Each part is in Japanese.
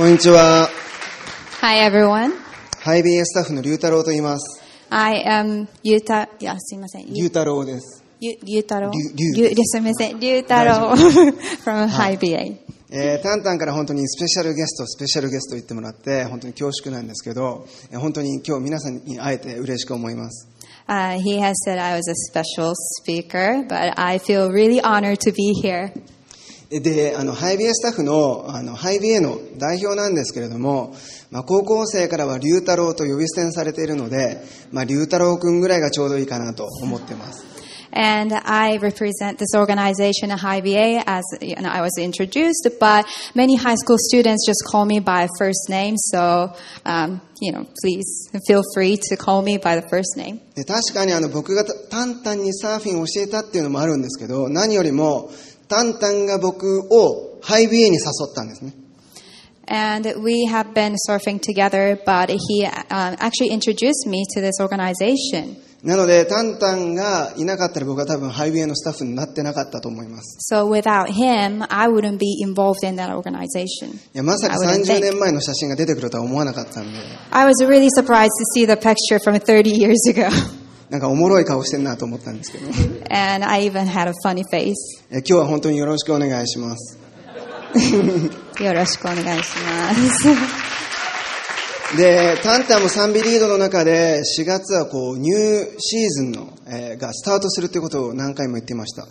こんにちは。Hi, everyone. ハイビーエスタッフの龍太郎と言います。I am Yuta. いや、すいません。龍太郎です。ゆ、ゆうたろう。りゅうゆ、すみません。りゅうたろう。from High BA. えー、タンタンから本当にスペシャルゲスト、スペシャルゲスト言ってもらって、本当に恐縮なんですけど、えー本当に今日皆さんに会えて嬉しく思います。Uh, he has said I was a special speaker, but I feel really honored to be here. で、あの、ハイビエスタッフの、あの、ハイビエの代表なんですけれども、まあ、高校生からは龍太郎と呼び捨てにされているので、まあ、龍太郎くんぐらいがちょうどいいかなと思ってます。And I represent this organization at High BA as you know, I was introduced, but many high school students just call me by first name. So, um, you know, please feel free to call me by the first name. で確かにあの僕がタンタンにサーフィンを教えたっていうのもあるんですけど、何よりもタンタンが僕をハイビエに誘ったんですね。And we have been surfing together, but he um, actually introduced me to this organization. なので、タンタンがいなかったら僕は多分ハイビエのスタッフになってなかったと思います。So without him, I wouldn't be involved in that organization. いや、まさか I wouldn't 30 think. 年前の写真が出てくるとは思わなかったんで、I was really surprised to see the picture from 30 years ago. なんかおもろい顔してんなと思ったんですけど、And I even had a funny face. え今日は本当によろしくお願いします。よろしくお願いします。で、タンタンも賛美リードの中で4月はこうニューシーズンの、えーがスタートするということを何回も言っていました。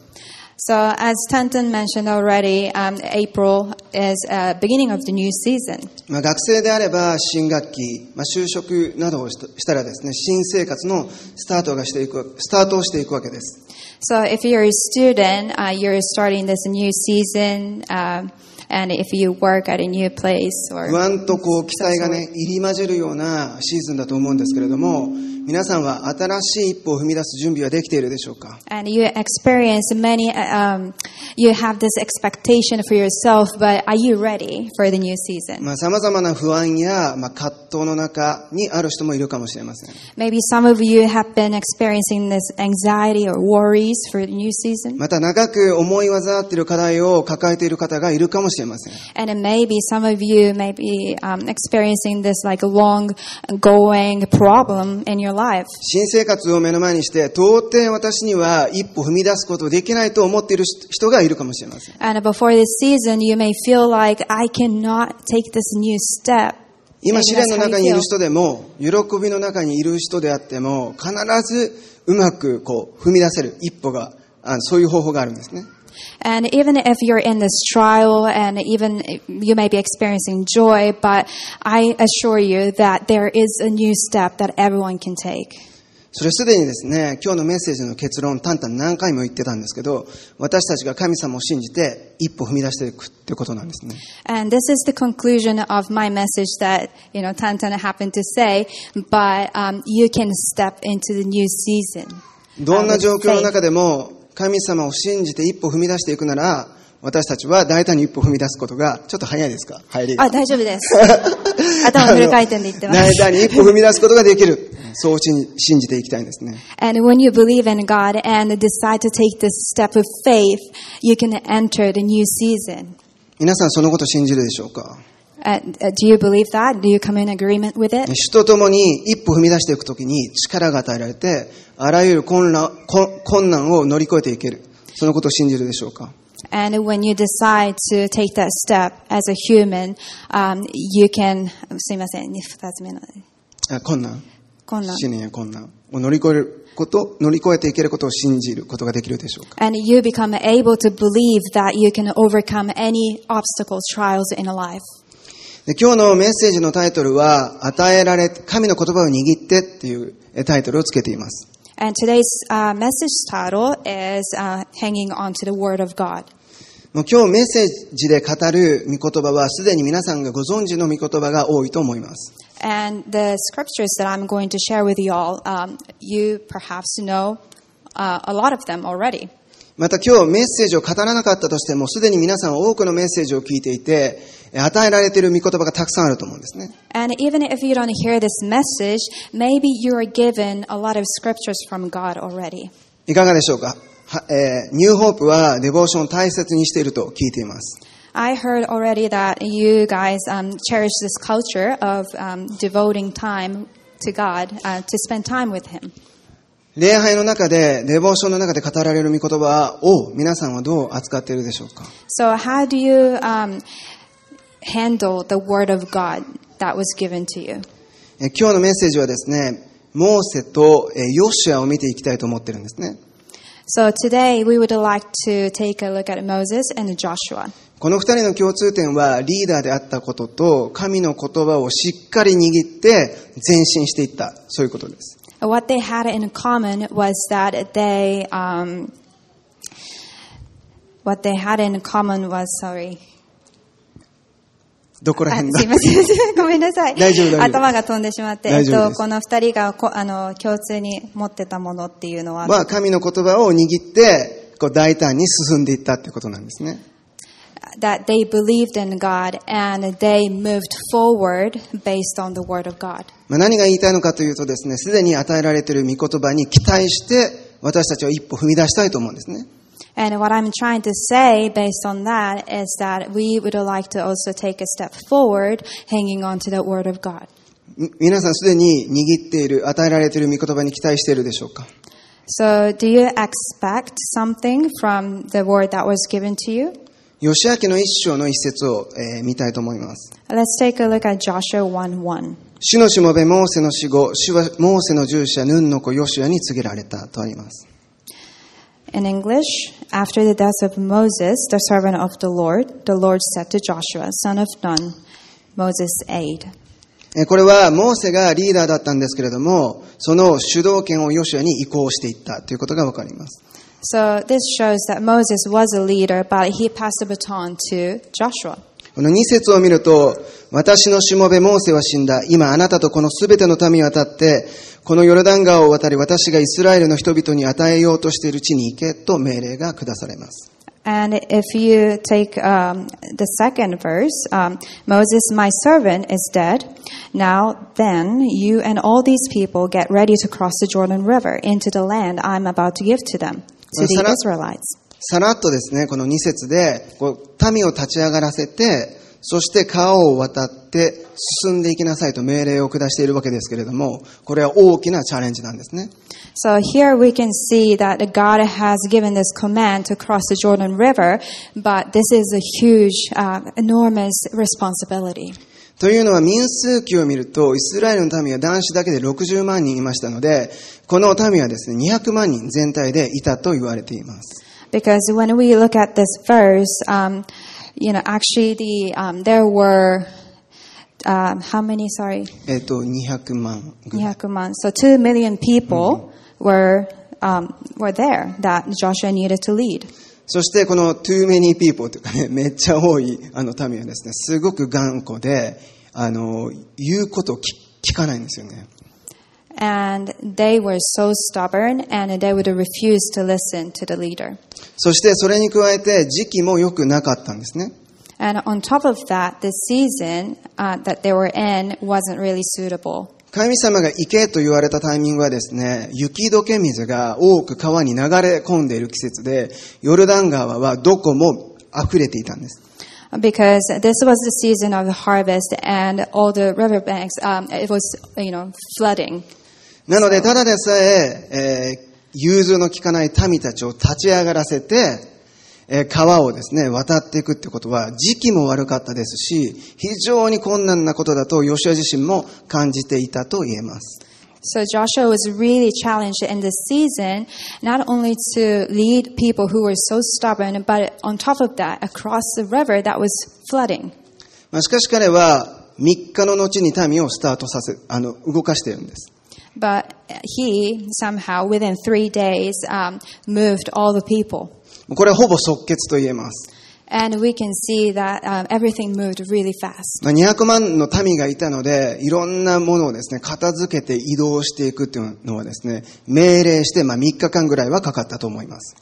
So as Tantan mentioned already, um, April is uh, beginning of the new season. まあ、学生であれば新学期、まあ、就職などをしたらですね、新生活のスタートがしていく、スタートをしていくわけです。So if you're a student, uh, you're starting this new season, um, and if you work at a new place 不 or 安とこう期待がね、入り混じるようなシーズンだと思うんですけれども、皆さんは新しい一歩を踏み出す準備はできているでしょうか and you experience many, uh, um, you have this expectation for yourself, but are you ready for the new season? まあ、様々な不安や、まあ、葛藤の中にある人もいるかもしれません。Maybe some of you have been experiencing this anxiety or worries for the new season. また長く思い煩っている課題を抱えている方がいるかもしれません。And maybe some of you may be um, experiencing this like long going problem in your life. 新生活を目の前にして、到底私には一歩踏み出すことできないと思っている人がいるかもしれません。And before this season, you may feel like I cannot take this new step. 今、試練の中にいる.人でも、喜びの中にいる人であっても、必ずうまくこう踏み出せる一歩が、あそういう方法があるんですね。And even if you're in this trial and even if you may be experiencing joy, but I assure you that there is a new step that everyone can take. それすでにですね、今日のメッセージの結論、タンタン何回も言ってたんですけど、私たちが神様を信じて一歩踏み出していくってことなんですね。 And this is the conclusion of my message that, you know, Tantana happened to say, but um, you can step into the new season. どんな Uh, with 状況の faith. 中でも、 神様を信じて一歩踏み出していくなら、私たちは大胆に一歩踏み出すことが、ちょっと早いですか？入りが。あ、大丈夫です。頭フル回転で言ってます。大胆に一歩踏み出すことができる。そう信じ信じていきたいんですね。And when you believe in God and decide to take this step of faith, you can enter the new season. 皆さんそのこと信じるでしょうか？Uh, uh, do you believe that? Do you come in agreement with it? 主と共に一歩踏み出していくときに力が与えられて、あらゆる困難困困難を乗り越えていける。そのことを信じるでしょうか And when you decide to take that step as a human, um, you can, すいません、二つ目の、あ困難こんな。試練や困難を乗り越えること、乗り越えていけることを信じることができるでしょうか And you become able to believe that you can overcome any obstacles, trials in life. で今日のメッセージのタイトルは、与えられ、神の言葉を握ってっていうえタイトルをつけています。And today's uh, message title is uh, Hanging On to the Word of God. もう今日メッセージで語る御言葉は、すでに皆さんがご存知の御言葉が多いと思います。And the scriptures that I'm going to share with you all, um, you perhaps know uh, a lot of them already. また今日メッセージを語らなかったとしても、すでに皆さんは多くのメッセージを聞いていて、与えられている御言葉がたくさんあると思うんですね。And even if you don't hear this message, maybe you are given a lot of scriptures from God already. いかがでしょうかは、えーニューホープはデボーションを大切にしていると聞いています。I heard already that you guys um, cherish this culture of um, devoting time to God, uh, to spend time with Him. 礼拝の中で、デボーションの中で語られる御言葉を皆さんはどう扱っているでしょうか？So, how do you um, handle the Word of God that was given to you? え今日のメッセージはですね、モーセとえヨシアを見ていきたいと思ってるんですね。So, today we would like to take a look at Moses and Joshua. この二人の共通点はリーダーであったことと神の言葉をしっかり握って前進していった。そういうことです。What they had in common was that they, um, what they had in common was, sorry. どこらあ辺だ？すいません。ごめんなさい。大丈夫頭が飛んでしまって、えっと、この二人がこあの共通に持ってたものっていうのは、は神の言葉を握ってこう大胆に進んでいったってことなんですね。that they believed in God and they moved forward based on the Word of God. まあ、何が言いたいのかというとですね、すでに与えられている御言葉に期待して私たちは一歩踏み出したいと思うんですね。 And what I'm trying to say based on that is that we would like to also take a step forward hanging on to the Word of God. み皆さんすでに握っている、与えられている御言葉に期待しているでしょうか So, do you expect something from the Word that was given to you? 吉明の一章の一節を、えー見たいと思います。Let's take a look at Joshua 1 1. 主のしもべモーセの死後、主はモーセの従者ヌンの子ヨシュアに告げられたとあります。In English, after the death of Moses, the servant of the Lord, the Lord said to Joshua, son of Nun, Moses' aid. えーこれはモーセがリーダーだったんですけれども、その主導権をヨシュアに移行していったということがわかります。So this shows that Moses was a leader, but he passed the baton to Joshua. この2節を見ると、私のしもべモーセは死んだ。今あなたとこのすべての民を渡って、このヨルダン川を渡り私がイスラエルの人々に与えようとしている地に行けと命令が下されます。 And if you take um, the second verse, um, Moses, my servant, is dead. Now then, you and all these people get ready to cross the Jordan River into the land I'm about to give to them, To the Israelites. さらっとですね、この2節で、こう民を立ち上がらせて、そして川を渡って進んでいきなさいと命令を下しているわけですけれども、これは大きなチャレンジなんですね。So here we can see that God has given this command to cross the Jordan River, but this is a huge, uh, enormous responsibility. というのは民数記を見ると、イスラエルの民は男子だけで60万人いましたので、この民はですね、200万人全体でいたと言われています。Because when we look at this verse, um, you know, actually the, um, there were, um, how many, sorry, えっ、と、200万ぐらい。200万. So two million people were, um, were there that Joshua needed to lead. そしてこの too many people というかね、めっちゃ多いあの民はですね、すごく頑固で、あの、言うことを聞聞かないんですよね。And they were so stubborn and they would refuse to listen to the leader. そしてそれに加えて時期も良くなかったんですね。And on top of that, the season uh, that they were in wasn't really suitable. 神様が行けと言われたタイミングはですね、雪解け水が多く川に流れ込んでいる季節で、ヨルダン川はどこも溢れていたんです。Because this was the season of the harvest and all the riverbanks, um, it was, you know, flooding. なので、ただでさええー融通の利かない民たちを立ち上がらせて、えー川をですね、渡っていくってことは、時期も悪かったですし、非常に困難なことだと、ヨシュア自身も感じていたと言えます。So Joshua was really challenged in this season, not only to lead people who were so stubborn, but on top of that, across the river that was flooding. まあ、しかし彼は、3日の後に民をスタートさせ、あの、動かしているんです。But he somehow, within three days, um, moved all the people. これはほぼ即決と言えます。And we can see that um, everything moved really fast. まあ、200万の民がいたので、いろんなものをですね、片付けて移動していくっていうのはですね、命令して、まあ、3日間ぐらいはかかったと思います。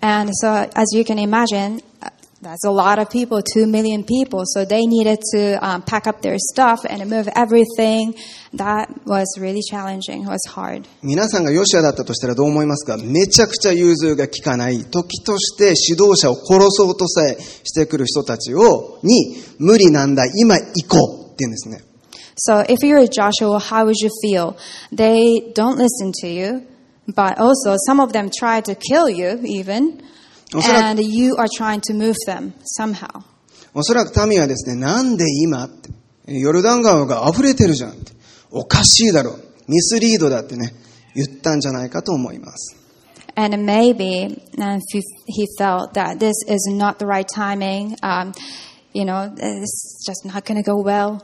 And so, as you can imagine, uh, That's a lot of people, two million people. So they needed to um, pack up their stuff and move everything. That was really challenging. It was hard. 皆さんがヨシアだったとしたらどう思いますかめちゃくちゃ融通が利かない、時として指導者を殺そうとさえしてくる人たちを、に、無理なんだ、今行こうって言うんですね。 So if you're Joshua, how would you feel? They don't listen to you, but also some of them try to kill you even, おそらく And you are trying to move them somehow. おそらく民はですね、なんで今って、ヨルダン川が溢れてるじゃんって、おかしいだろ、ミスリードだってね、言ったんじゃないかと思います。And maybe uh, he, felt that this is not the right timing, um, you know, it's just not going to go well.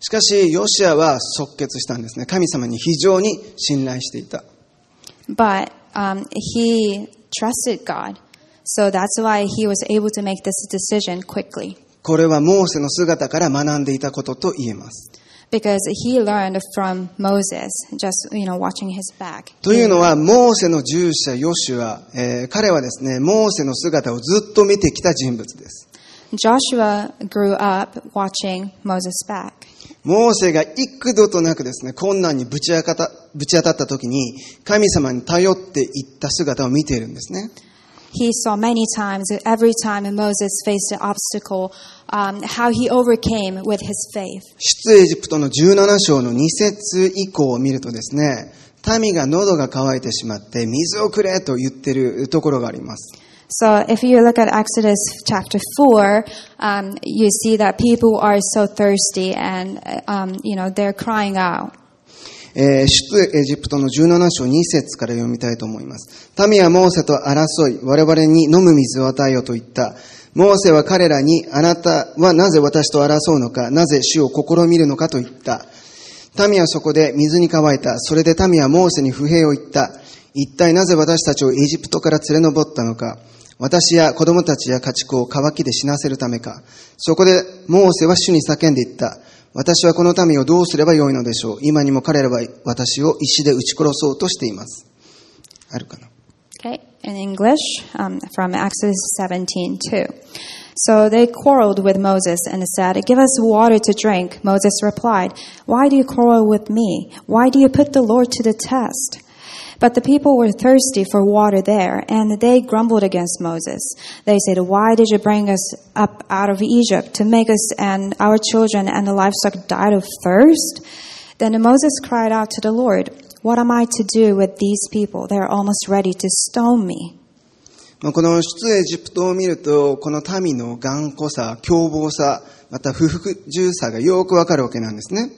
しかし、ヨシアは即決したんですね。神様に非常に信頼していた。But um, he trusted God. So that's why he was able to make this decision quickly. これはモーセの姿から学んでいたことと言えます。というのは、モーセの従者、ヨシュア、彼はですね、モーセの姿をずっと見てきた人物です。モーセが幾度となくですね、困難にぶち当た,ぶち当たった時に、神様に頼っていった姿を見ているんですね。He saw many times, every time Moses faced an obstacle, um, how he overcame with his faith. 出エジプトの17章の2節以降を見るとですね、民が喉が渇いてしまって、水をくれと言ってるところがあります。 So if you look at Exodus chapter 4, um, you see that people are so thirsty and, um, you know, they're crying out. えー出エジプトの17章2節から読みたいと思います。民はモーセと争い、我々に飲む水を与えよと言った。モーセは彼らに、あなたはなぜ私と争うのか、なぜ主を試みるのかと言った。民はそこで水に乾いた。それで民はモーセに不平を言った。一体なぜ私たちをエジプトから連れ上ったのか。私や子供たちや家畜を乾きで死なせるためか。そこでモーセは主に叫んで言った。私はこの民をどうすればよいのでしょう。今にも彼らは私を石で撃ち殺そうとしています。あるかな Okay, in English, um, from Exodus 17, 2. So they quarreled with Moses and said, Give us water to drink. Moses replied, Why do you quarrel with me? Why do you put the Lord to the test? But the people were thirsty for water there, and they grumbled against Moses. They said, Why did you bring us up out of Egypt to make us and our children and the livestock die of thirst? Then Moses cried out to the Lord, What am I to do with these people? They are almost ready to stone me. まあこの出エジプトを見ると、この民の頑固さ、凶暴さ、また不服従さがよくわかるわけなんですね。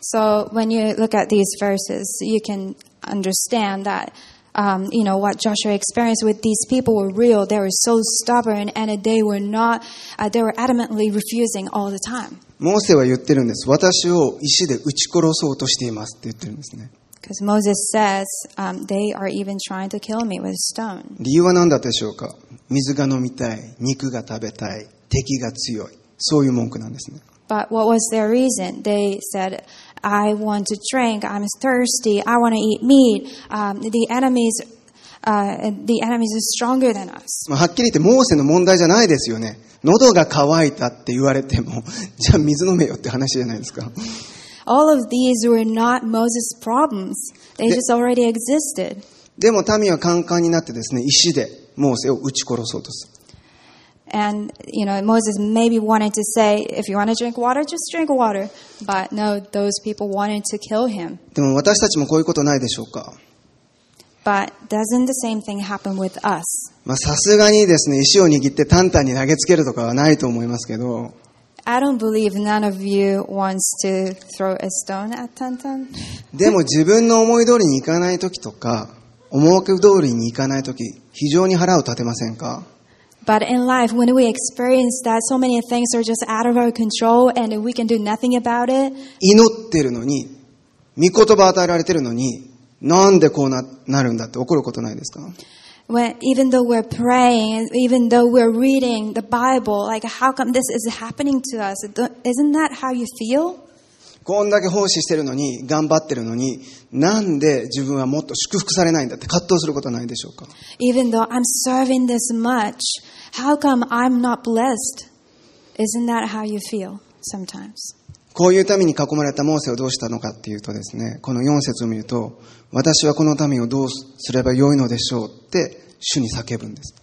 So when you look at these verses, you can understand that, um, you know, what Joshua experienced with these people were real. They were so stubborn and they were not, uh, they were adamantly refusing all the time. モーセは言ってるんです。私を石で撃ち殺そうとしていますって言ってるんですね。 Because Moses says um, they are even trying to kill me with a stone. 理由は何だったでしょうか水が飲みたい、肉が食べたい、敵が強い。そういう文句なんですね。 But what was their reason? They said, I want to drink, I'm thirsty, I want to eat meat. Um, the enemies, uh, the enemies are stronger than us. まあはっきり言ってモーセの問題じゃないですよね。喉が渇いたって言われても、じゃあ水飲めよって話じゃないですか。All of these were not Moses' problems. They just already existed. でも民はカンカンになってですね、石でモーセを撃ち殺そうとする。And, you know, Moses maybe wanted to say, if you want to drink water, just drink water. But no, those people wanted to kill him. でも私たちもこういうことないでしょうか But doesn't the same thing happen with us? まあさすがにですね、石を握ってタンタンに投げつけるとかはないと思いますけど、I don't believe none of you wants to throw a stone at Tantan. でも自分の思い通りにいかない時とか、思惑通りにいかない時、非常に腹を立てませんか But in life, when we experience that so many things are just out of our control and we can do nothing about it, 祈ってるのに、御言葉与えられてるのに、なんでこうななるんだって怒ることないですか when even though we're praying, even though we're reading the Bible, like how come this is happening to us? Isn't that how you feel? こんだけ奉仕してるのに、頑張ってるのに、なんで自分はもっと祝福されないんだって葛藤することはないでしょうか Even though I'm serving this much, how come I'm not blessed? Isn't that how you feel sometimes? こういう民に囲まれたモーセをどうしたのかっていうとですね、この4節を見ると、私はこの民をどうすればよいのでしょうって主に叫ぶんです。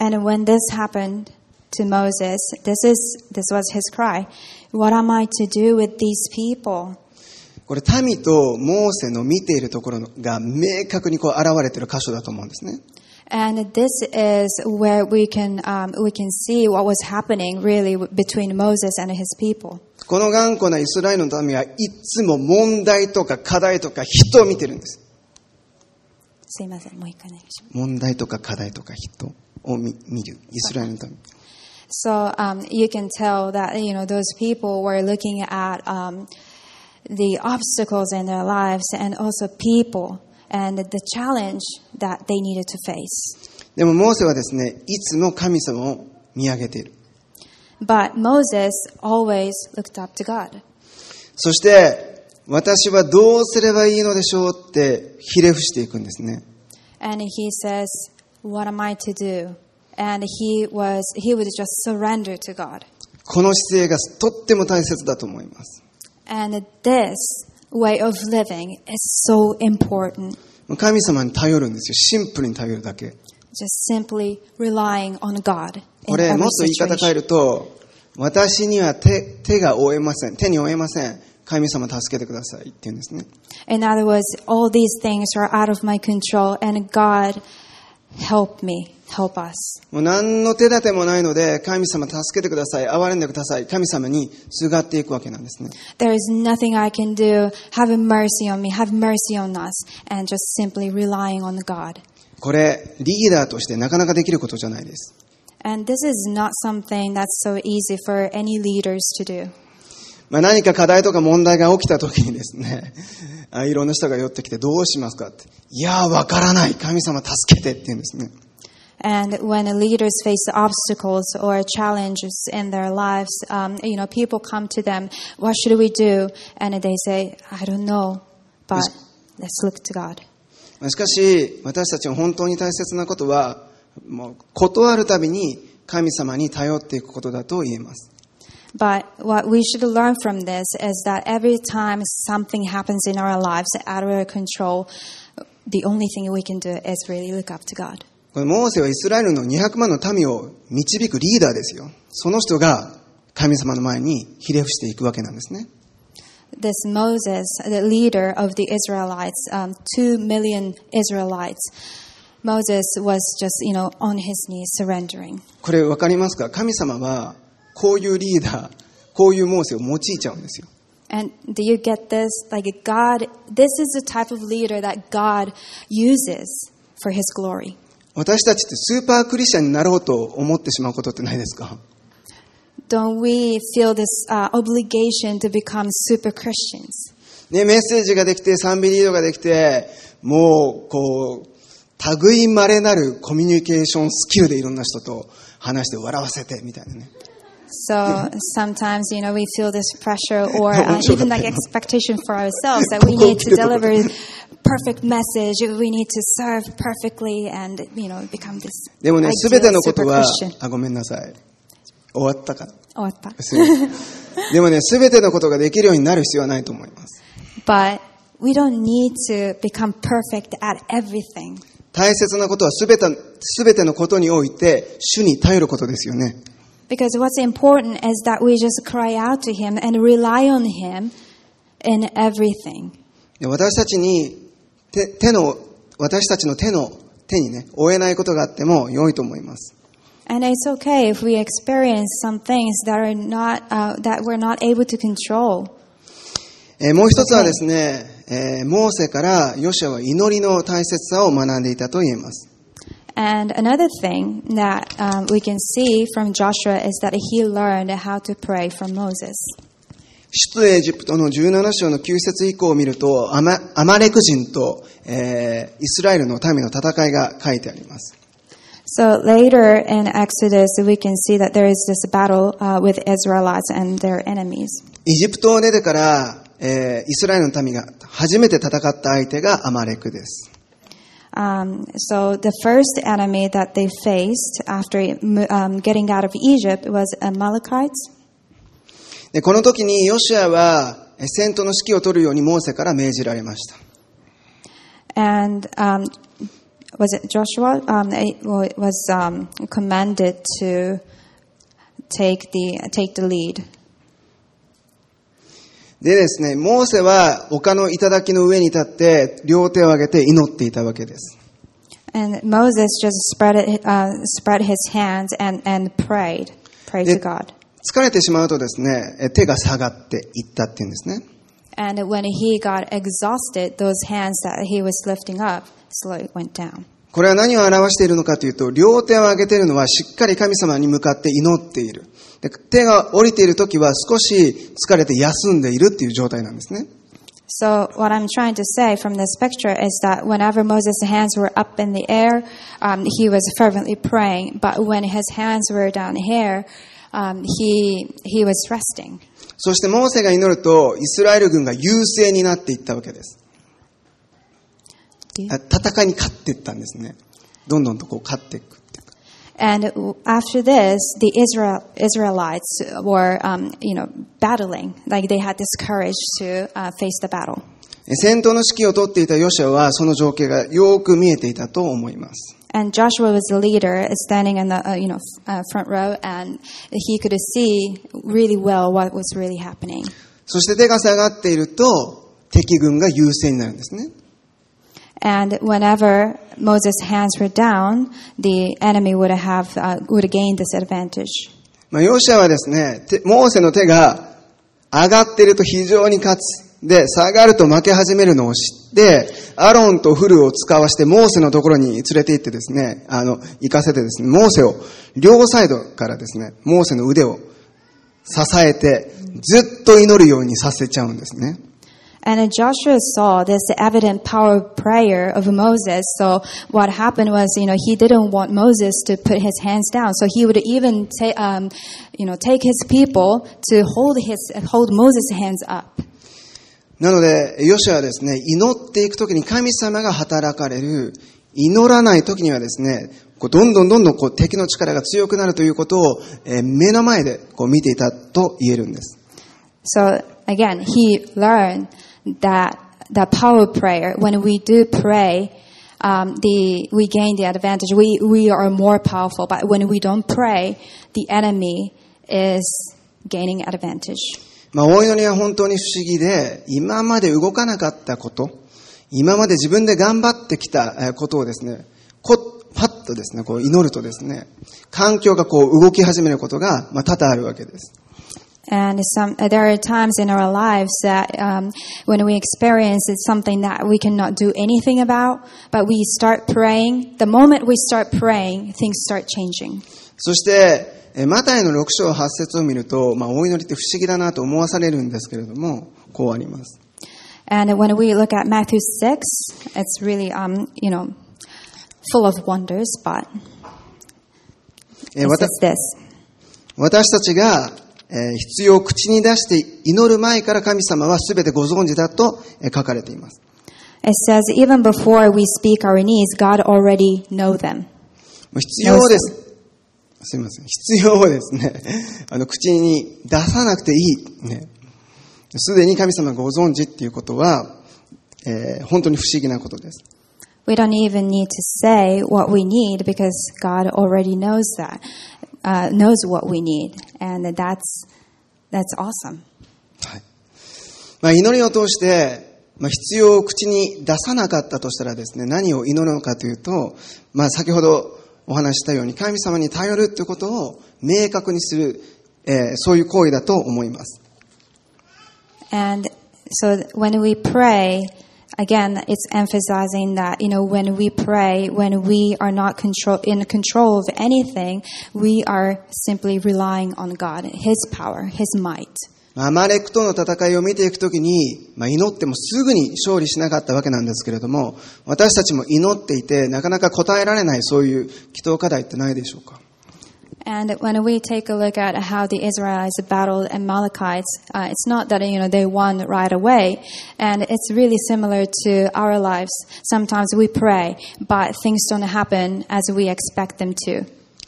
And when this happened to Moses, this is this was his cry. What am I to do with these people? これ民とモーセの見ているところが明確にこう現れている箇所だと思うんですね。And this is where we can um, we can see what was happening really between Moses and his people. この頑固なイスラエルの民はいつも問題とか課題とか人を見てるんです。すいません、もう一回お願いします。問題とか課題とか人を見見る。イスラエルの民。 So um, you can tell that you know those people were looking at um, the obstacles in their lives and also people and the challenge that they needed to face. でもモーセはですね、いつも神様を見上げている。 But Moses always looked up to God. そして、私はどうすればいいのでしょうってひれ伏していくんですね。 And he says, What am I to do? And he was he would just surrender to God. この姿勢がとっても大切だと思います。 And this way of living is so important. 神様に頼るんですよ。シンプルに頼るだけ。Just simply relying on God これ、もっと言い方変え.ると、私には手手が負えません。手に負えません。神様助けてくださいって言うんですね。In other words, all these things are out of my control, and God, help me, help us. もう何の手立てもないので、神様助けてください。憐れんでください。神様にすがっていくわけなんですね。There is nothing I can do. Have mercy on me, have mercy on us, and just simply relying on God. これ、リーダーとしてなかなかできることじゃないです。And this is not something that's so easy for any leaders to do. まあ、何か課題とか問題が起きた時にですね、あいろんな人が寄ってきてどうしますかって。いやー、わからない。神様助けてって言うんですね。And when leaders face obstacles or challenges in their lives, um, you know, people come to them, what should we do? And they say, I don't know, but let's look to God. まあしかし、私たちの本当に大切なことは、もう、断るたびに神様に頼っていくことだと言えます。But what we should learn from this is that every time something happens in our lives out of our control, the only thing we can do is really look up to God. これ、モーセはイスラエルの200万の民を導くリーダーですよ。その人が神様の前にひれ伏していくわけなんですね。 This Moses, the leader of the Israelites, um, two million Israelites, Moses was just, you know, on his knees surrendering. これ分かりますか神様は こういうリーダー、こういうモーセを用いちゃうんですよ。And do you get this? Like God, this is the type of leader that God uses for his glory. 私たちってスーパークリスチャンになろうと思ってしまうことってないですか？Don't we feel this uh, obligation to become super Christians? ね、メッセージができて、賛美リードができて、もう、こう、類稀なるコミュニケーションスキルでいろんな人と話して笑わせて、みたいなね。So sometimes, you know, we feel this pressure or uh, even like expectation for ourselves that we need to deliver perfect message, we need to serve perfectly and, you know, become this でもね、すべてのことはあ、ごめんなさい。終わったから。終わった。でもね、すべてのことができるようになる必要はないと思います。But we don't need to become perfect at everything. 大切なことはすべて、すべてのことにおいて、主に頼ることですよね。Because what's important is that we just cry out to Him and rely on Him in everything. で私たちに手、手の、私たちの手の、手にね、負えないことがあっても良いと思います。And it's okay if we experience some things that are not uh, that we're not able to control. えーもう一つはですね、えーモーセからヨシアは祈りの大切さを学んでいたと言えます。And another thing that um, we can see from Joshua is that he learned how to pray from Moses. 出エジプトの17章の9節以降を見ると、アマアマレク人と、えーイスラエルの民の戦いが書いてあります。 So later in Exodus, we can see that there is this battle uh, with Israelites and their enemies. エジプトを出てから、 えーイスラエルの民が初めて戦った相手がアマレクです。 Um, so the first enemy that they faced after um, getting out of Egypt was Amalekites. で、この時にヨシアはえー戦闘の指揮を取るようにモーセから命じられました。 And um, was it Joshua? Um, it wa- was um, commanded to take the take the lead. でですね、モーセは丘の頂の上に立って両手を上げて祈っていたわけです。And Moses just spread it, uh, spread his hands and, and prayed, prayed to God. 疲れてしまうとですね、え手が下がっていったっていうんですね。And when he got exhausted, those hands that he was lifting up slowly went down. これは何を表しているのかというと、両手を上げているのはしっかり神様に向かって祈っている。で手が降りている時は少し疲れて休んでいるっていう状態なんですね。So what I'm trying to say from this picture is that whenever Moses' hands were up in the air, um, he was fervently praying. But when his hands were down here, um, he he was resting. そしてモーセが祈ると、イスラエル軍が優勢になっていったわけです。あ戦いに勝っていったんですね。どんどんとこう勝っていく。And after this, the Israel, Israelites were, um, you know, battling. Like they had this courage to uh, face the battle. 戦闘の指揮を取っていたヨシアは、その情景がよく見えていたと思います。 And Joshua was the leader, standing in the uh, you know f- uh, front row, and he could see really well what was really happening. そして手が下がっていると、敵軍が優勢になるんですね。 And whenever Moses' hands were down, the enemy would have uh, would gain this advantage. まあ、ヨシアはですね、モーセの手が上がっていると非常に勝つ。で、下がると負け始めるのを知って、アロンとフルを使わしてモーセのところに連れて行ってですね、あの、行かせてですね、モーセを両サイドからですね、モーセの腕を支えて、ずっと祈るようにさせちゃうんですね。And uh, Joshua saw this evident power of prayer of Moses. So what happened was, you know, he didn't want Moses to put his hands down. So he would even take, um, you know, take his people to hold his hold Moses' hands up. なので、ヨシアはですね、祈っていくときに神様が働かれる、祈らないときにはですね、こうどんどんどんどんこう敵の力が強くなるということを、えー目の前でこう見ていたと言えるんです。 So again, he learned that the power prayer. When we do pray, um, the we gain the advantage. We we are more powerful. But when we don't pray, the enemy is gaining advantage. まあ、お祈りは本当に不思議で、今まで動かなかったこと、今まで自分で頑張ってきたことをですね、こパッとですね、こう祈るとですね、環境がこう動き始めることが、まあ、多々あるわけです。And some, uh, there are times in our lives that um, when we experience it's something that we cannot do anything about, but we start praying. The moment we start praying, things start changing. そして、えーマタイの6章8節を見ると、まあ、お祈りって不思議だなと思わされるんですけれども、こうあります。 And when we look at Matthew 6, it's really, um, you know, full of wonders, but えー it わた says this. 私たちが、 必要口に出して祈る前から神様はすべてご存知だと書かれています。必要です。すみません。必要をですね、あの、口に出さなくていい。す、でに神様ご存知っていうことは、え、本当に不思議なことです。We don't even need to say what we need because God already knows that. Uh, knows what we need. And that's, that's awesome. はい。まあ、祈りを通して、まあ、必要を口に出さなかったとしたらですね、何を祈るのかというと、まあ、先ほどお話ししたように、神様に頼るということを明確にする、えーそういう行為だと思います。And so when we pray, again, it's emphasizing that, you know, when we pray, when we are not control, in control of anything, we are simply relying on God, His power, His might. あアマレクとの戦いを見ていくときに、まあ、祈ってもすぐに勝利しなかったわけなんですけれども、私たちも祈っていて、なかなか答えられないそういう祈祷課題ってないでしょうか And when we take a look at how the Israelites battled Amalekites, uh, it's not that you know they won right away, and it's really similar to our lives. Sometimes we pray, but things don't happen as we expect them to.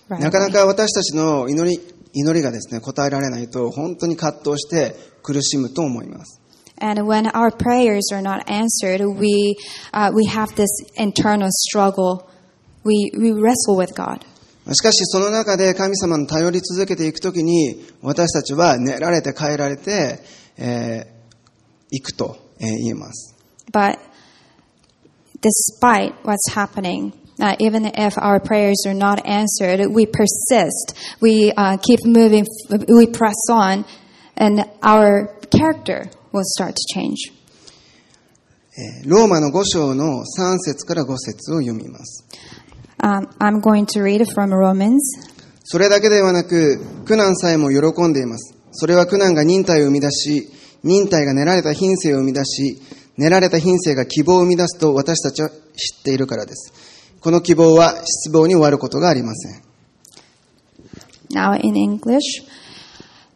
Right なかな away. か私たちの祈り、祈りがですね、答えられないと、本当に葛藤して苦しむと思います。 And when our prayers are not answered, we uh, we have this internal struggle. We we wrestle with God. しかし、その中で神様に頼り続けていくときに、私たちは練られて変えられて、えー、いくと、えー言えます。But despite what's happening, uh, even if our prayers are not answered, we persist. We uh, keep moving. We press on, and our character will start to change. えーローマの5章の3節から5節を読みます。Um, I'm going to read from Romans. それだけではなく、苦難さえも喜んでいます。それは苦難が忍耐を生み出し、忍耐が練られた品性を生み出し、練られた品性が希望を生み出すと私たちは知っているからです。この希望は失望に終わることがありません。Now in English,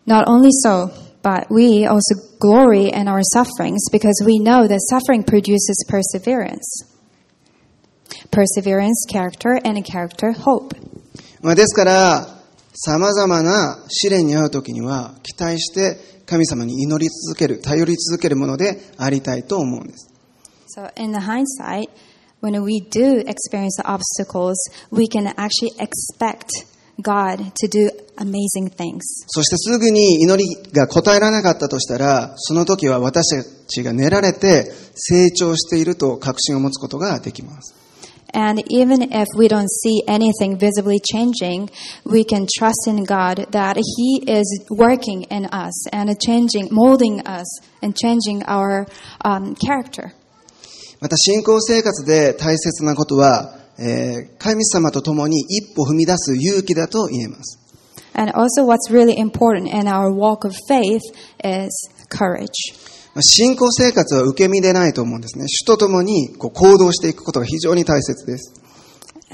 not only so, but we also glory in our sufferings because we know that suffering produces perseverance. Perseverance, character, and character, hope. まあ、ですから、様々な試練に遭うときには、期待して神様に祈り続ける、頼り続けるものでありたいと思うんです。So, in the hindsight, when we do experience the obstacles, we can actually expect God to do amazing things. そしてすぐに祈りが答えられなかったとしたら、その時は私たちが練られて成長していると確信を持つことができます。And even if we don't see anything visibly changing, we can trust in God that He is working in us and changing, molding us and changing our um, character. また信仰生活で大切なことは、えー神様と共に一歩踏み出す勇気だと言えます。 And also, what's really important in our walk of faith is courage. 信仰生活は受け身でないと思うんですね。主と共にこう行動していくことが非常に大切です。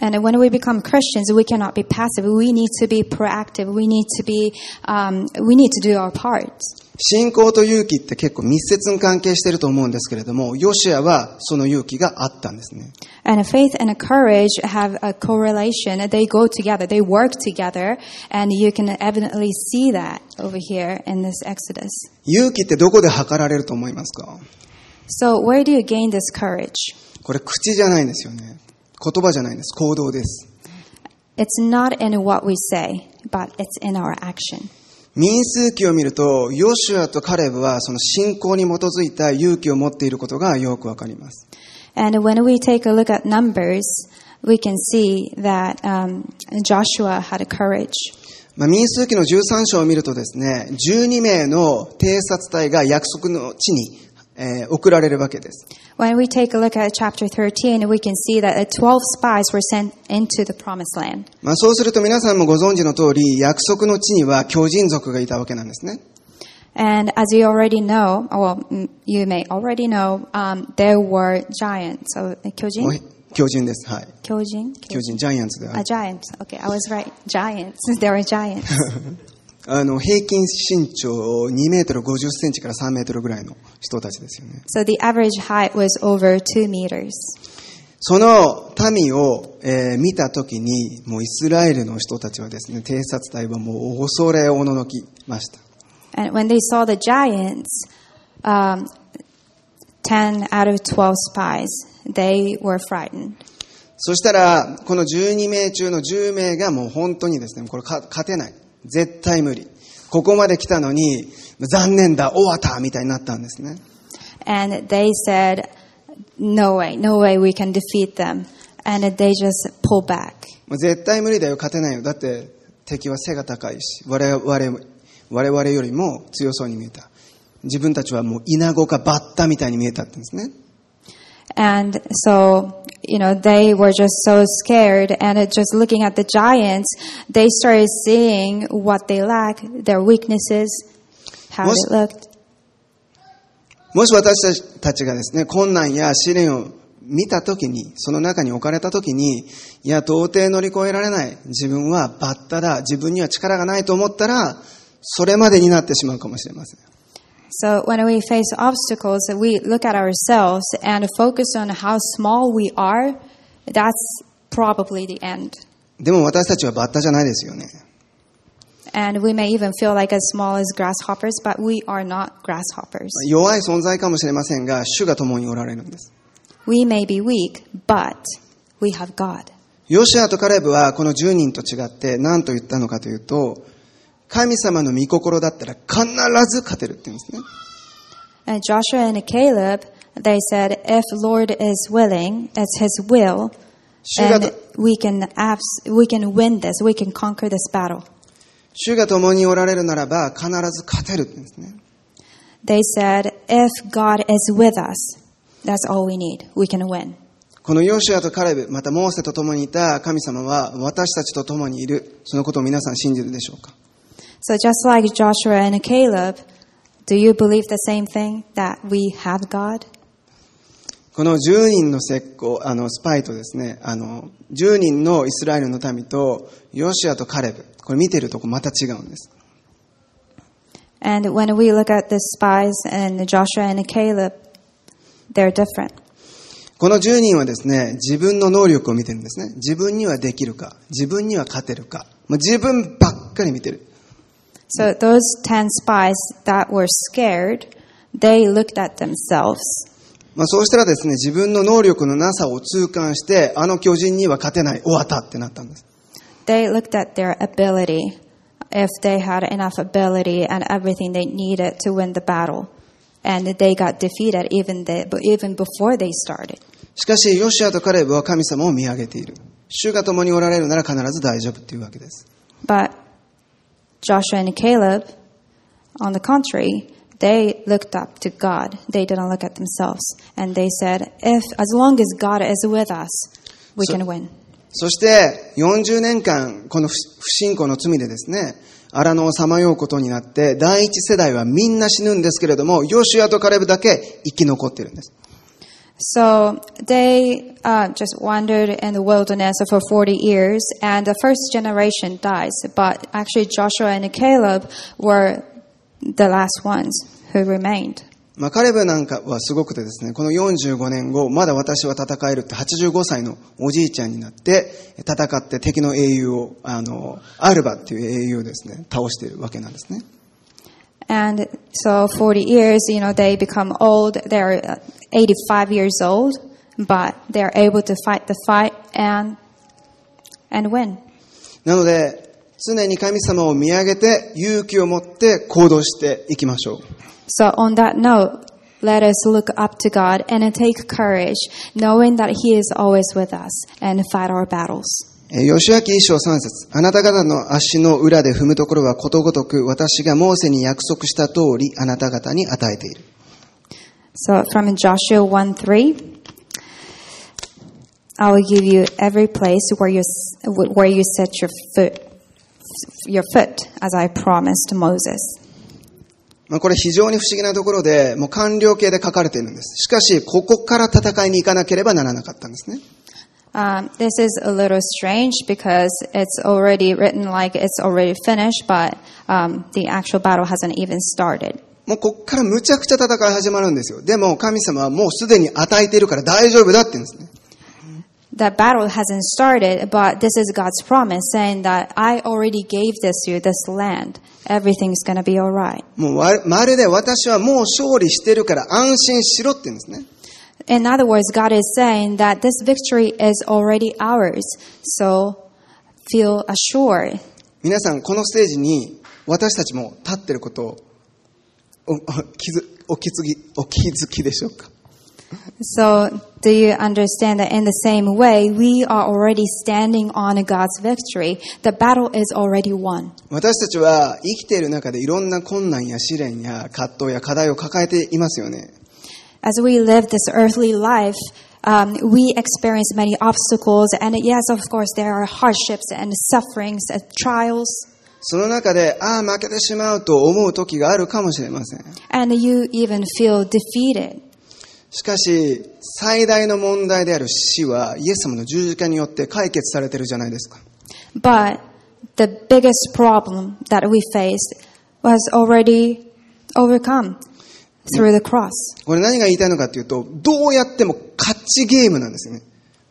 And when we become Christians, we cannot be passive. We need to be proactive. We need to be, um, we need to do our parts. 信仰と勇気って結構密接に関係していると思うんですけれども、ヨシアはその勇気があったんですね。And faith and courage have a correlation. They go together. They work together. And you can evidently see that over here in this Exodus. 勇気ってどこで測られると思いますか So where do you gain this courage? これ口じゃないんですよね。言葉じゃないんです。行動です。It's not in what we say, but it's in our action. 民数記を見ると、ヨシュアとカレブはその信仰に基づいた勇気を持っていることがよくわかります。And when we take a look at Numbers, we can see that um, Joshua had a courage. まあ、民数記の13章を見るとですね、12名の偵察隊が約束の地に、えー送られるわけです。When we take a look at chapter 13, we can see that uh, 12 spies were sent into the promised land. まあ、そうすると皆さんもご存知の通り、約束の地には巨人族がいたわけなんですね。And as you already know, well, mm, you may already know, um, there were giants. So, uh, もう Kyojin? 巨人です。はい。Kyojin? 巨人、ジャイアンツでは A。giant. Okay, I was right. Giants. There were giants. あの、平均身長2メートル50センチから3メートルぐらいの人たちですよね。so the average height was over two meters. その民を、えー見たときに、もうイスラエルの人たちはですね、偵察隊はもう恐れおののきました。And when they saw the giants, um, 10 out of 12 spies, they were frightened. そしたら、この12名中の10名がもう本当にですね、これか勝てない。絶対無理。ここまで来たのに、残念だ、終わったみたいになったんですね。And they said, no way, no way we can defeat them. And they just pulled back. もう絶対無理だよ、勝てないよ。だって敵は背が高いし、我々、我々よりも強そうに見えた。自分たちはもうイナゴかバッタみたいに見えたってんですね。And so, you know, they were just so scared and it just looking at the giants, they started seeing what they lack, their weaknesses, how they looked. もし私たちがですね、困難や試練を見たときに、その中に置かれたときに、いや、到底乗り越えられない。自分はバッタだ。自分には力がないと思ったら、それまでになってしまうかもしれません。So when we face obstacles, we look at ourselves and focus on how small we are. That's probably the end. でも私たちはバッタじゃないですよね。 And we may even feel like as small as grasshoppers, but we are not grasshoppers. 弱い存在かもしれませんが、主が共におられるんです。 We may be weak, but we have God. ヨシアとカレブはこの10人と違って何と言ったのかというと、 神様の御心だったら必ず勝てるって言うんですね。And Joshua and Caleb, they said, if Lord is willing, it's His will, and we can abs- we can win this, we can conquer this battle. 主が共におられるならば必ず勝てるって言うんですね。They said, if God is with us, that's all we need. We can win. このヨシアとカレブ、またモーセと共にいた神様は私たちと共にいる。そのことを皆さん信じるでしょうか So just like Joshua and Caleb, do you believe the same thing that we have God? この10人の石膏、あの、スパイとですね、あの、10人のイスラエルの民と、ヨシアとカレブ、これ見てるとこまた違うんです。And when we look at the spies and Joshua and Caleb, they're different. この10人はですね、自分の能力を見てるんですね。自分にはできるか、自分には勝てるか、もう自分ばっかり見てる。So those 10 spies that were scared, they looked at themselves. まあそうしたらですね、自分の能力のなさを痛感して、あの巨人には勝てない、終わったってなったんです。They looked at their ability, if they had enough ability and everything they needed to win the battle. And they got defeated even, the, even before they started. しかし、ヨシアとカレブは神様を見上げている。主が共におられるなら必ず大丈夫っていうわけです。But Joshua and Caleb, on the contrary, they looked up to God. They didn't look at themselves. And they said, if, as long as God is with us, we can win. そして、40年間、この不不信仰の罪でですね、荒野をさまようことになって、第一世代はみんな死ぬんですけれども、ヨシュアとカレブだけ生き残っているんです。So they uh, just wandered in the wilderness for 40 years, and the first generation dies. But actually, Joshua and Caleb were the last ones who remained. まあ、カレブなんかはすごくてですね、この45年後、まだ私は戦えるって85歳のおじいちゃんになって、戦って敵の英雄を、あの、アルバっていう英雄をですね、倒しているわけなんですね。 And so 40 years, you know, they become old. They're uh, 85 years old, but they're able to fight the fight and, and win. なので、常に神様を見上げて、勇気を持って行動していきましょう。 So on that note, let us look up to God and take courage, knowing that He is always with us and fight our battles. えー吉明一章三節あなた方の足の裏で踏むところはことごとく私がモーセに約束した通りあなた方に与えている。So from Joshua 1 3, I will give you every place where you, where you set your foot, your foot, as I promised Moses. まあ、これ非常に不思議なところで、もう完了形で書かれているんです。しかし、ここから戦いに行かなければならなかったんですね。Um, this is a little strange because it's already written like it's already finished, but um, the actual battle hasn't even started. もうここからむちゃくちゃ戦い始まるんですよ。でも神様はもうすでに与えているから大丈夫だって言うんですね。 That battle hasn't started, but this is God's promise saying that I already gave this you, this land. Everything's going to be alright. もうわまるで私はもう勝利してるから安心しろって言うんですね。 In other words, God is saying that this victory is already ours. So feel assured. 皆さん、このステージに私たちも立っていることをお,気づ,きでしょうか？私たちは生きている中でいろんな困難や試練や葛藤や課題を抱えていますよね。As we live this earthly life, um, we experience many obstacles, and yes, of course, there are hardships and sufferings and trials. その中で、ああ、負けてしまうと思う時があるかもしれません。 And you even feel defeated. しかし、最大の問題である死は、イエス様の十字架によって解決されてるじゃないですか。 But the biggest problem that we faced was already overcome Through the cross. これ何が言いたいのかっていうと、どうやっても勝ちゲームなんですよね。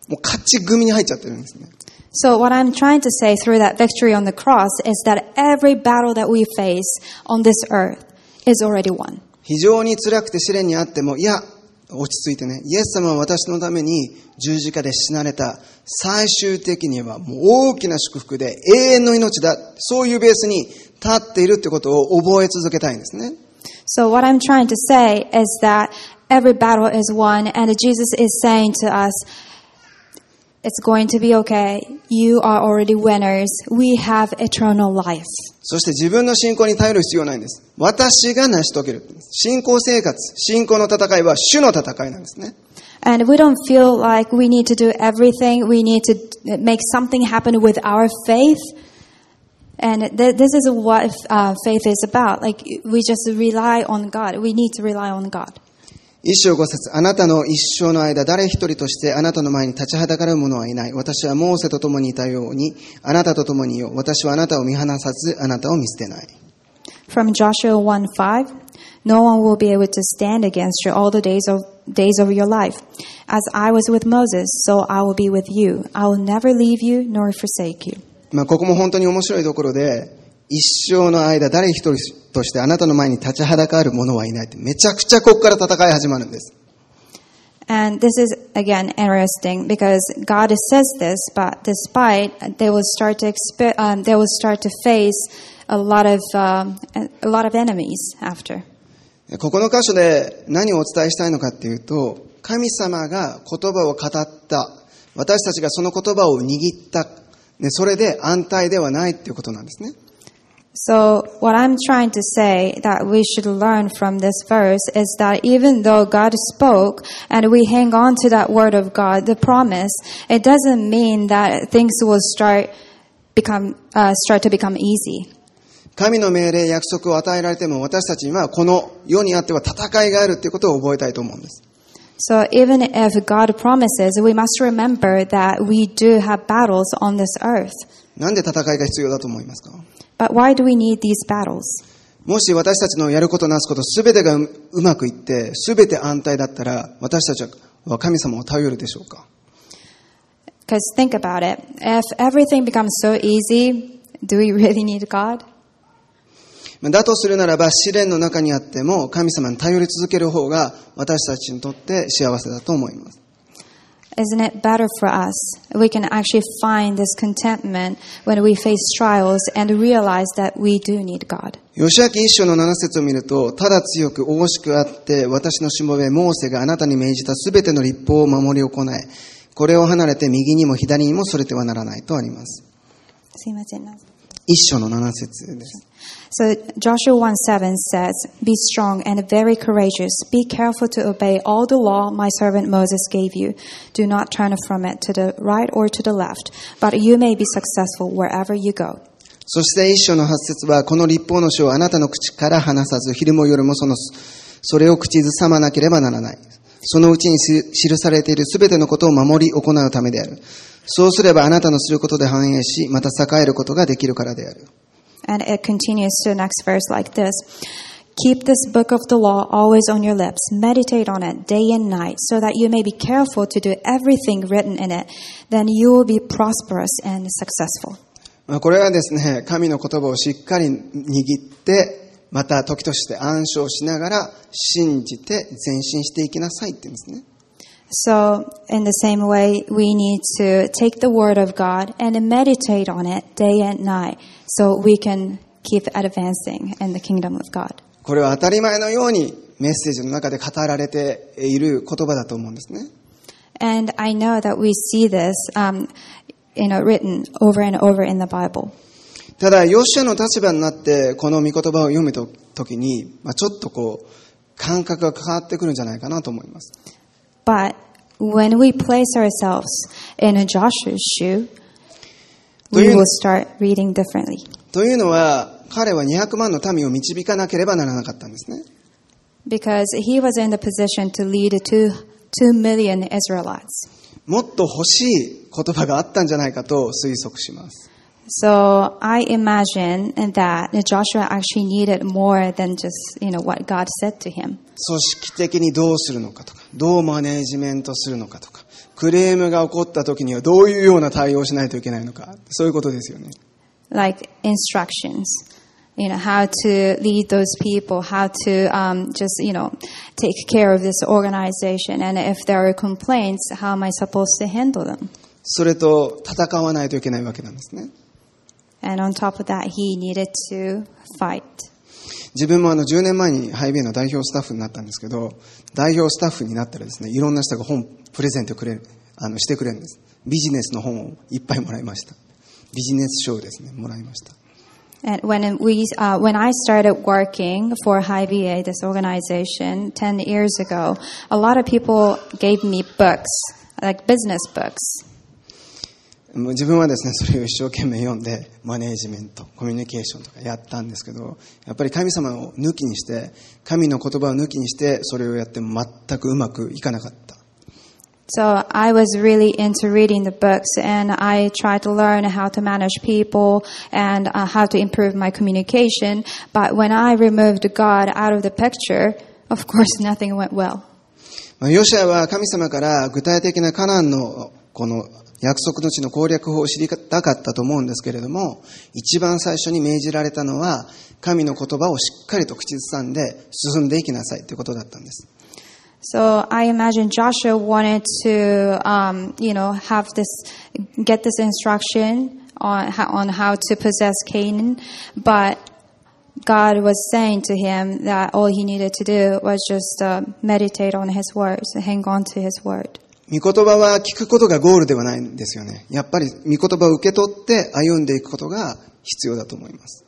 もう勝ち組に入っちゃってるんですね。So what I'm trying to say through that victory on the cross is that every battle that we face on this earth is already won. 非常に辛くて試練にあっても、いや、落ち着いてね、イエス様は私のために十字架で死なれた。最終的にはもう大きな祝福で永遠の命だ。そういうベースに立っているってことを覚え続けたいんですね。So what I'm trying to say is that every battle is won and Jesus is saying to us, it's going to be okay. You are already winners. We have eternal life. そして自分の信仰に頼る必要ないんです。私が成し遂げる。信仰生活、信仰の戦いは主の戦いなんですね。 And we don't feel like we need to do everything. We need to make something happen with our faith. And th- this is what uh, faith is about. Like we just rely on God. We need to rely on God. 一章五節あなたの一生の間、誰一人としてあなたの前に立ちはだかる者はいない。私はモーセと共にいたように、あなたと共にいよう。私はあなたを見放さず、あなたを見捨てない。 From Joshua 1 5, no one will be able to stand against you all the days of, days of your life. As I was with Moses, so I will be with you. I will never leave you nor forsake you. まあ、ここも本当に面白いところで、一生の間、誰一人としてあなたの前に立ちはだかる者はいないって、めちゃくちゃここから戦い始まるんです。And this is again interesting because God says this, but despite they will start to expe- um, they will start to face a lot of um, a lot of enemies after. ここの箇所で何をお伝えしたいのかっていうと、神様が言葉を語った、私たちがその言葉を握った、ね、それで安泰ではないっていうことなんですね。So what I'm trying to say that we should learn from this verse is that even though God spoke and we hang on to that word of God, the promise, it doesn't mean that things will start become uh, start to become easy. 神の命令、約束を与えられても私たちにはこの世にあっては戦いがあるっていうことを覚えたいと思うんです。So even if God promises, we must remember that we do have battles on this earth. なんで戦いが必要だと思いますか But why do we need these battles? もし私たちのやることなすことすべてがううまくいって、すべて安泰だったら、私たちは神様を頼るでしょうか Because think about it. If everything becomes so easy, do we really need God? まあだとするならば、試練の中にあっても、神様に頼り続ける方が、私たちにとって幸せだと思います。Isn't it better for us? We can actually find this contentment when we face trials and realize that we do need God. 吉明一章の七節を見ると、ただ強く大しくあって、私のしもべモーセがあなたに命じたすべての立法を守り行え。これを離れて右にも左にもそれてはならないとあります。一章の七節です。So Joshua 1 7 says, Be strong and very courageous. Be careful to obey all the law my servant Moses gave you. Do not turn from it to the right or to the left, but you may be successful wherever you go. そして一章の八節は、この立法の書をあなたの口から離さず、昼も夜もその、それを口ずさまなければならない。そのうちに記されているすべてのことを守り行うためである。そうすればあなたのすることで繁栄し、また栄えることができるからである。And it continues to the next verse like this. Keep this book of the law always on your lips. Meditate on it day and night so that you may be careful to do everything written in it. Then you will be prosperous and successful. まあこれはですね、神の言葉をしっかり握って、また時として暗唱しながら信じて前進していきなさいって言うんですね。 So, in the same way, we need to take the Word of God and meditate on it day and night so we can keep advancing in the kingdom of God. これは当たり前のようにメッセージの中で語られている言葉だと思うんですね。And I know that we see this, um, you know, written over and over in the Bible. ただ、ヨシュアの立場になってこの御言葉を読むときに、まあ、ちょっとこう、感覚が変わってくるんじゃないかなと思います。But when we place ourselves in a Joshua's shoe, we will start reading differently. というのは、彼は200万の民を導かなければならなかったんですね。because he was in the position to lead two, two million Israelites. もっと欲しい言葉があったんじゃないかと推測します。So I imagine that Joshua actually needed more than just, you know, what God said to him. 組織的にどうするのかとか、どうマネージメントするのかとか、クレームが起こった時にはどういうような対応をしないといけないのか、そういうことですよね。like instructions you know how to lead those people how to um, just you know take care of this organization and if there are complaints how am i supposed to handle them それと戦わないといけないわけなんですね。and on top of that he needed to fight 自分もあの10年前にハイビエの代表スタッフになったんですけど、代表スタッフになったらですね、いろんな人が本プレゼントくれる、あのしてくれるんです。ビジネスの本をいっぱいもらいました。ビジネス書をですね、もらいました。 and when we uh, when i started working for high va this organization 10 years ago a lot of people gave me books like business books もう自分はですね、それを一生懸命読んで、マネージメント、コミュニケーションとかやったんですけど、やっぱり神様を抜きにして、神の言葉を抜きにして、それをやっても全くうまくいかなかった。So I was really into reading the books and I tried to learn how to manage people and uh, how to improve my communication. But when I removed God out of the picture, of course nothing went well. まあヨシアは神様から具体的なカナンのこの約束の地の攻略法を知りたかったと思うんですけれども、一番最初に命じられたのは、神の言葉をしっかりと口ずさんで進んでいきなさいということだったんです。So I imagine Joshua wanted to, um, you know, have this, get this instruction on how, on how to possess Canaan, but God was saying to him that all he needed to do was just uh, meditate on His words, hang on to His word. 御言葉は聞くことがゴールではないんですよね。やっぱり御言葉を受け取って歩んでいくことが必要だと思います。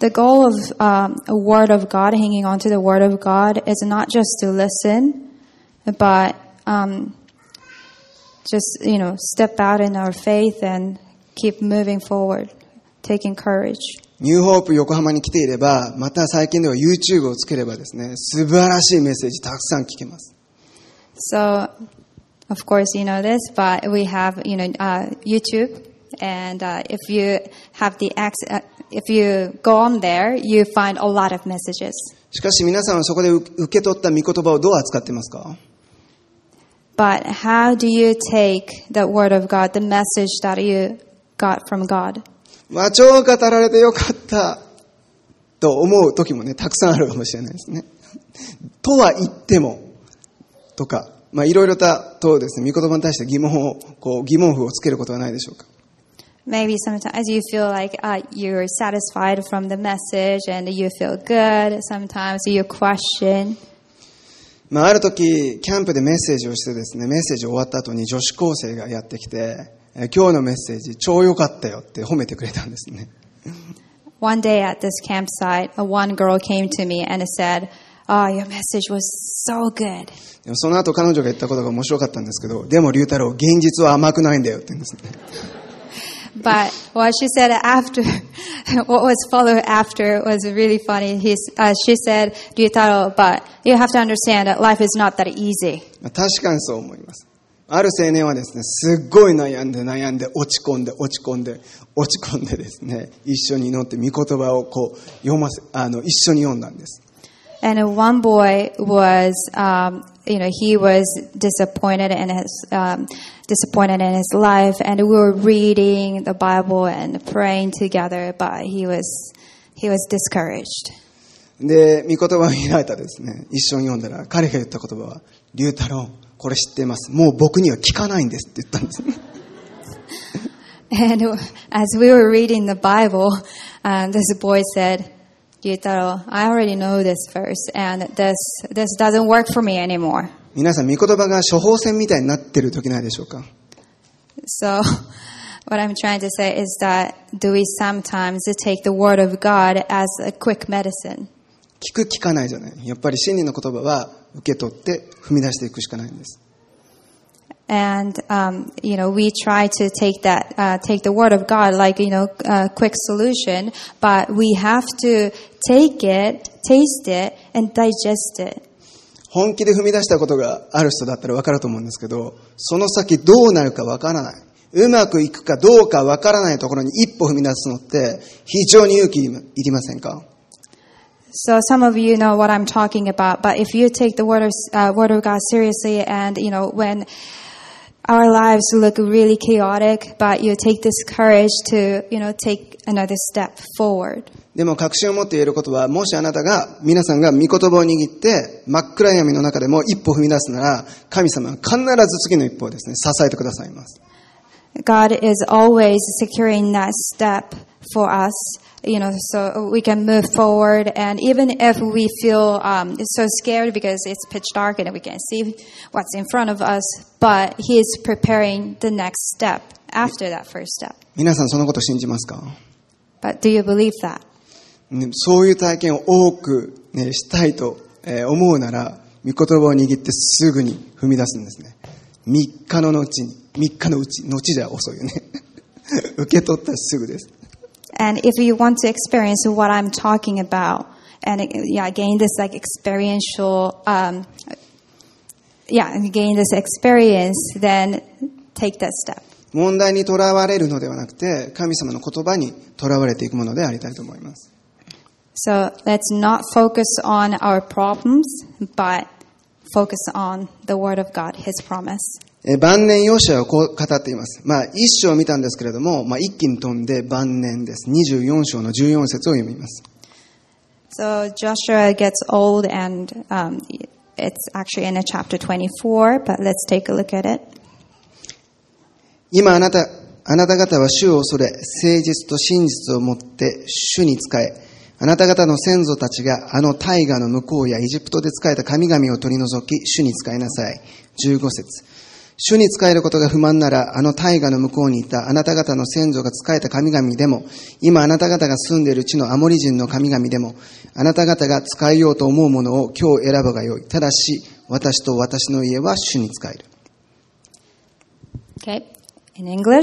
The goal of um, a word of God, hanging on to the word of God, is not just to listen, but um, just you know step out in our faith and keep moving forward, taking courage. ニューホープ横浜に来ていれば、また最近では YouTube をつければですね、素晴らしいメッセージたくさん聞けます。So, of course, you know this, but we have you know uh, YouTube, and uh, if you have the access, uh, if you go on there, you find a lot of messages. しかし皆さんはそこで受受け取った御言葉をどう扱ってますか But how do you take the word of God, the message that you got from God? まあ、超語られてよかったと思う時もね、たくさんあるかもしれないですね。とは言っても、とか、まあ、いろいろとですね、御言葉に対して疑問を、こう、疑問符をつけることはないでしょうか。Maybe sometimes you feel like uh, you're satisfied from the message and you feel good. Sometimes you question. まあ、ある時、キャンプでメッセージをしてですね、メッセージ終わった後に女子高生がやってきて、えー今日のメッセージ超良かったよって褒めてくれたんですね。One day at this campsite, uh, one girl came to me and said, Oh, your message was so good. でもその後彼女が言ったことが面白かったんですけど、でも龍太郎、現実は甘くないんだよって言うんですね。But what she said after, what was followed after was really funny. He's, uh, she said, Ryutaro, but you have to understand that life is not that easy. まあ確かにそう思います。ある青年はですね、すっごい悩んで悩んで落ち込んで落ち込んで落ち込んでですね、一緒に祈って御言葉をこう読ませ、あの、一緒に読んだんです。And one boy was, um, you know, he was disappointed in his, um, disappointed in his life, and we were reading the Bible and praying together, but he was, he was discouraged. で、御言葉を開いたですね、一緒に読んだら、彼が言った言葉は、龍太郎、これ知っています。もう僕には聞かないんですって言ったんですね。 And as we were reading the Bible, um, this boy said, Ryutaro, I already know this verse, and this, this doesn't work for me anymore. 皆さん、御言葉が処方箋みたいになってる時ないでしょうか So, what I'm trying to say is that do we sometimes take the Word of God as a quick medicine? 聞く聞かないじゃない。やっぱり真理の言葉は受け取って踏み出していくしかないんです。And, um, you know, we try to take that, uh, take the Word of God like, you know, a quick solution, but we have to take it, taste it, and digest it. 本気で踏み出したことがある人だったらわかると思うんですけど、その先どうなるかわからない。うまくいくかどうかわからないところに一歩踏み出すのって非常に勇気いりませんか So some of you know what I'm talking about, but if you take the word of, uh, word of God seriously and, you know, when our lives look really chaotic, but you take this courage to, you know, take another step forward. でも確信を持って言えることは、もしあなたが、皆さんが御言葉を握って、真っ暗闇の中でも一歩踏み出すなら、神様は必ず次の一歩をですね、支えてくださいます。God is always securing that step for us, you know, so we can move forward. And even if we feel um, so scared because it's pitch dark and we can't see what's in front of us, but He is preparing the next step after that first step. 皆さんそのこと信じますか But do you believe that? ねそういう体験を多く、ね、したいとえー思うなら、御言葉を握ってすぐに踏み出すんですね。3日の後に、3日のうち、後じゃ遅いよね。受け取ったらすぐです。And if you want to experience what I'm talking about, and yeah, gain this like experiential, um, yeah, gain this experience, then take that step. 問題にとらわれるのではなくて、神様の言葉にとらわれていくものでありたいと思います。 So let's not focus on our problems, but focus on the Word of God, His promise. えー晩年ヨシアはこう語っています。まあ、一章を見たんですけれども、まあ、一気に飛んで晩年です。24章の14節を読みます。So Joshua gets old, and um, it's actually in a chapter 24, but let's take a look at it. 今あなた、あなた方は主を恐れ、誠実と真実をもって主に仕え、あなた方の先祖たちがあの大河の向こうやエジプトで仕えた神々を取り除き、主に仕えなさい。15節主に仕えることが不満なら、あの大河の向こうにいたあなた方の先祖が仕えた神々でも、今あなた方が住んでいる地のアモリ人の神々でも、あなた方が使えようと思うものを今日選ぶがよい。ただし、私と私の家は主に仕える。Okay. In English,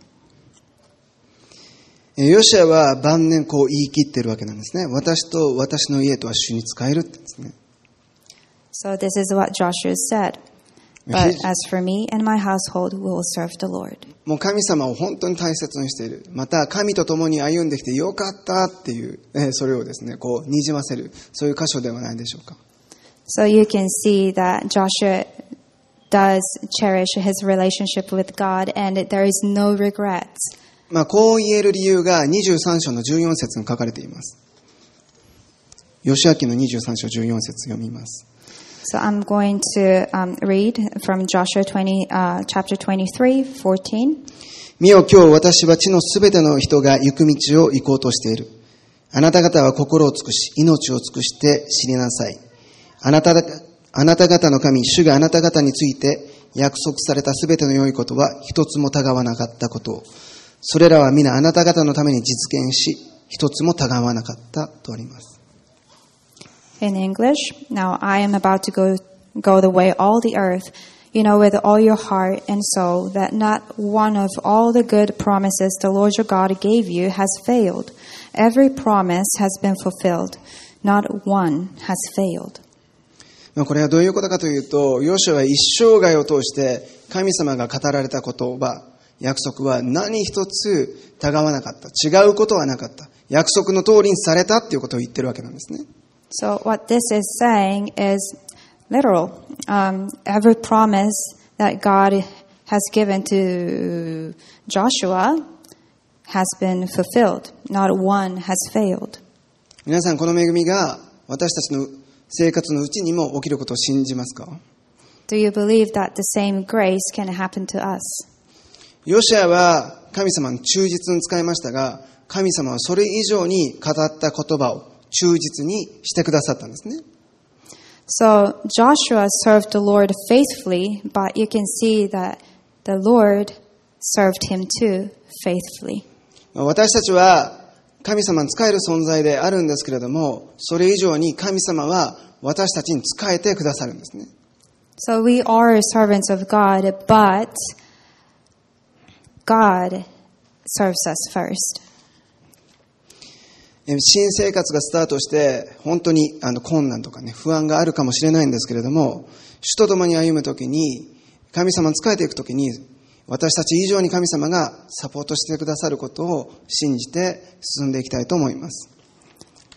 えーヨシアは晩年こう言い切ってるわけなんですね。私と私の家とは主に仕えるってですね。So this is what Joshua said. But as for me and my household, we will serve the Lord. もう神様を本当に大切にしている。また神と共に歩んできてよかったっていう、えーそれをですね、こう、にじませる、そういう箇所ではないでしょうか。So you can see that Joshua does cherish his relationship with God and there is no regrets. まあ、こう言える理由が23章の14節に書かれています。吉明の23章14節読みます。So I'm going to um, read from Joshua 20, uh, chapter 23, 14. 見よ今日私は地のすべての人が行く道を行こうとしている。あなた方は心を尽くし、命を尽くして知りなさい。あなただあなた方の神、主があなた方について約束されたすべての良いことは一つもたがわなかったことを。それらは皆あなた方のために実現し、一つもたがわなかったとあります。In English, now I am about to go, go the way all the earth, you know, with all your heart and soul, that not one of all the good promises the Lord your God gave you has failed. Every promise has been fulfilled. Not one has failed. まあこれはどういうことかというと、ヨシュアは一生涯を通して神様が語られた言葉、約束は何一つたがわなかった。違うことはなかった。約束の通りにされたっていうことを言ってるわけなんですね。So what this is saying is literal. Um, every promise that God has given to Joshua has been fulfilled. Not one has failed. 皆さんこの恵みが私たちの生活のうちにも起きることを信じますか Do you believe that the same grace can happen to us? ヨシュアは神様の忠実に使いましたが、神様はそれ以上に語った言葉を忠実にしてくださったんですね。So Joshua served the Lord faithfully, but you can see that the Lord served him too faithfully. まあ私たちは神様に仕える存在であるんですけれども、それ以上に神様は私たちに仕えてくださるんですね。So we are servants of God, but God serves us first. 新生活がスタートして、本当にあの困難とかね、不安があるかもしれないんですけれども、主と共に歩むときに、神様に仕えていくときに、私たち以上に神様がサポートしてくださることを信じて進んでいきたいと思います。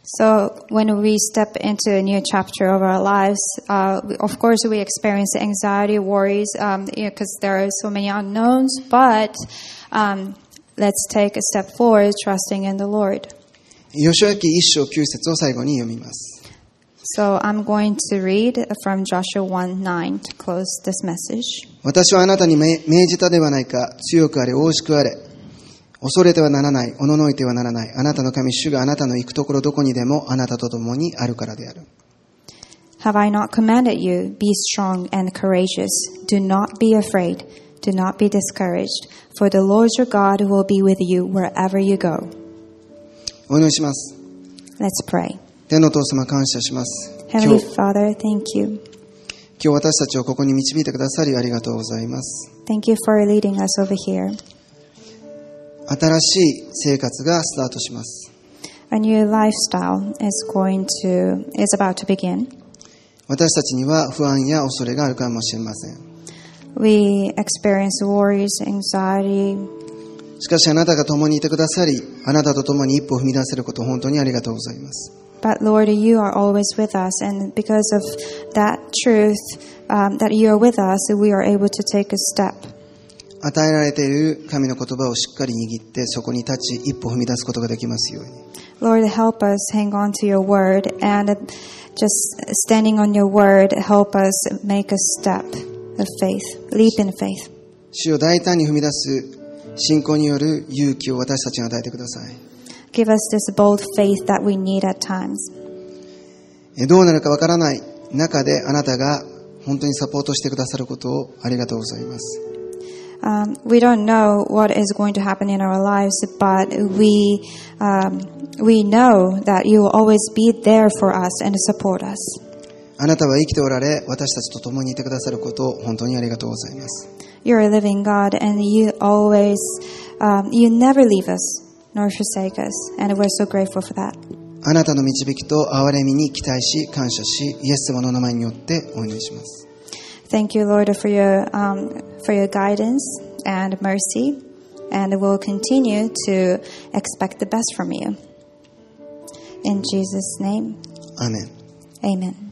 So when we step into a new chapter of our lives, uh, we, of course we experience anxiety, worries, um, because there are so many unknowns. But um, let's take a step forward, trusting in the Lord. 吉明一章九節を最後に読みます。 So I'm going to read from Joshua 1 9 to close this message. 私はあなたに命命じたではないか、強くあれ、大しくあれ。 恐れてはならない、おののいてはならない。あなたの神主があなたの行くところどこにでもあなたと共にあるからである。Have I not commanded you? Be strong and courageous. Do not be afraid. Do not be discouraged. For the Lord your God will be with you wherever you go. お祈りします。Let's pray. 天のお父様感謝します。今 Heavenly 日、Father, thank you. 今日私たちをここに導いてくださりありがとうございます。Thank you for leading us over here. 新しい生活がスタートします。A new lifestyle is going to is about to begin. 私たちには不安や恐れがあるかもしれません。We experience worries, anxiety, しかしあなたが共にいてくださり、あなたと共に一歩を踏み出せること本当にありがとうございます。but Lord, you are always with us, and because of that truth, um, that you are with us, we are able to take a step. 与えられている神の言葉をしっかり握ってそこに立ち一歩踏み出すことができますように。Lord, help us hang on to your word, and just standing on your word, help us make a step of faith, leap in faith. 主を大胆に踏み出す信仰による勇気を私たちに与えてください。Give us this bold faith that we need at times. えどうなるかわからない中であなたが本当にサポートしてくださることをありがとうございます。Um, we don't know what is going to happen in our lives, but we um, we know that you will always be there for us and support us. あなたは生きておられ、私たちと共にいてくださることを本当にありがとうございます。You're a living God, and you always um, you never leave us nor forsake us, and we're so grateful for that. あなたの導きと憐れみに期待し、感謝し、イエス様の名前によってお祈りします。Thank you, Lord, for your, um, for your guidance and mercy, and we'll continue to expect the best from you. In Jesus' name. Amen. Amen.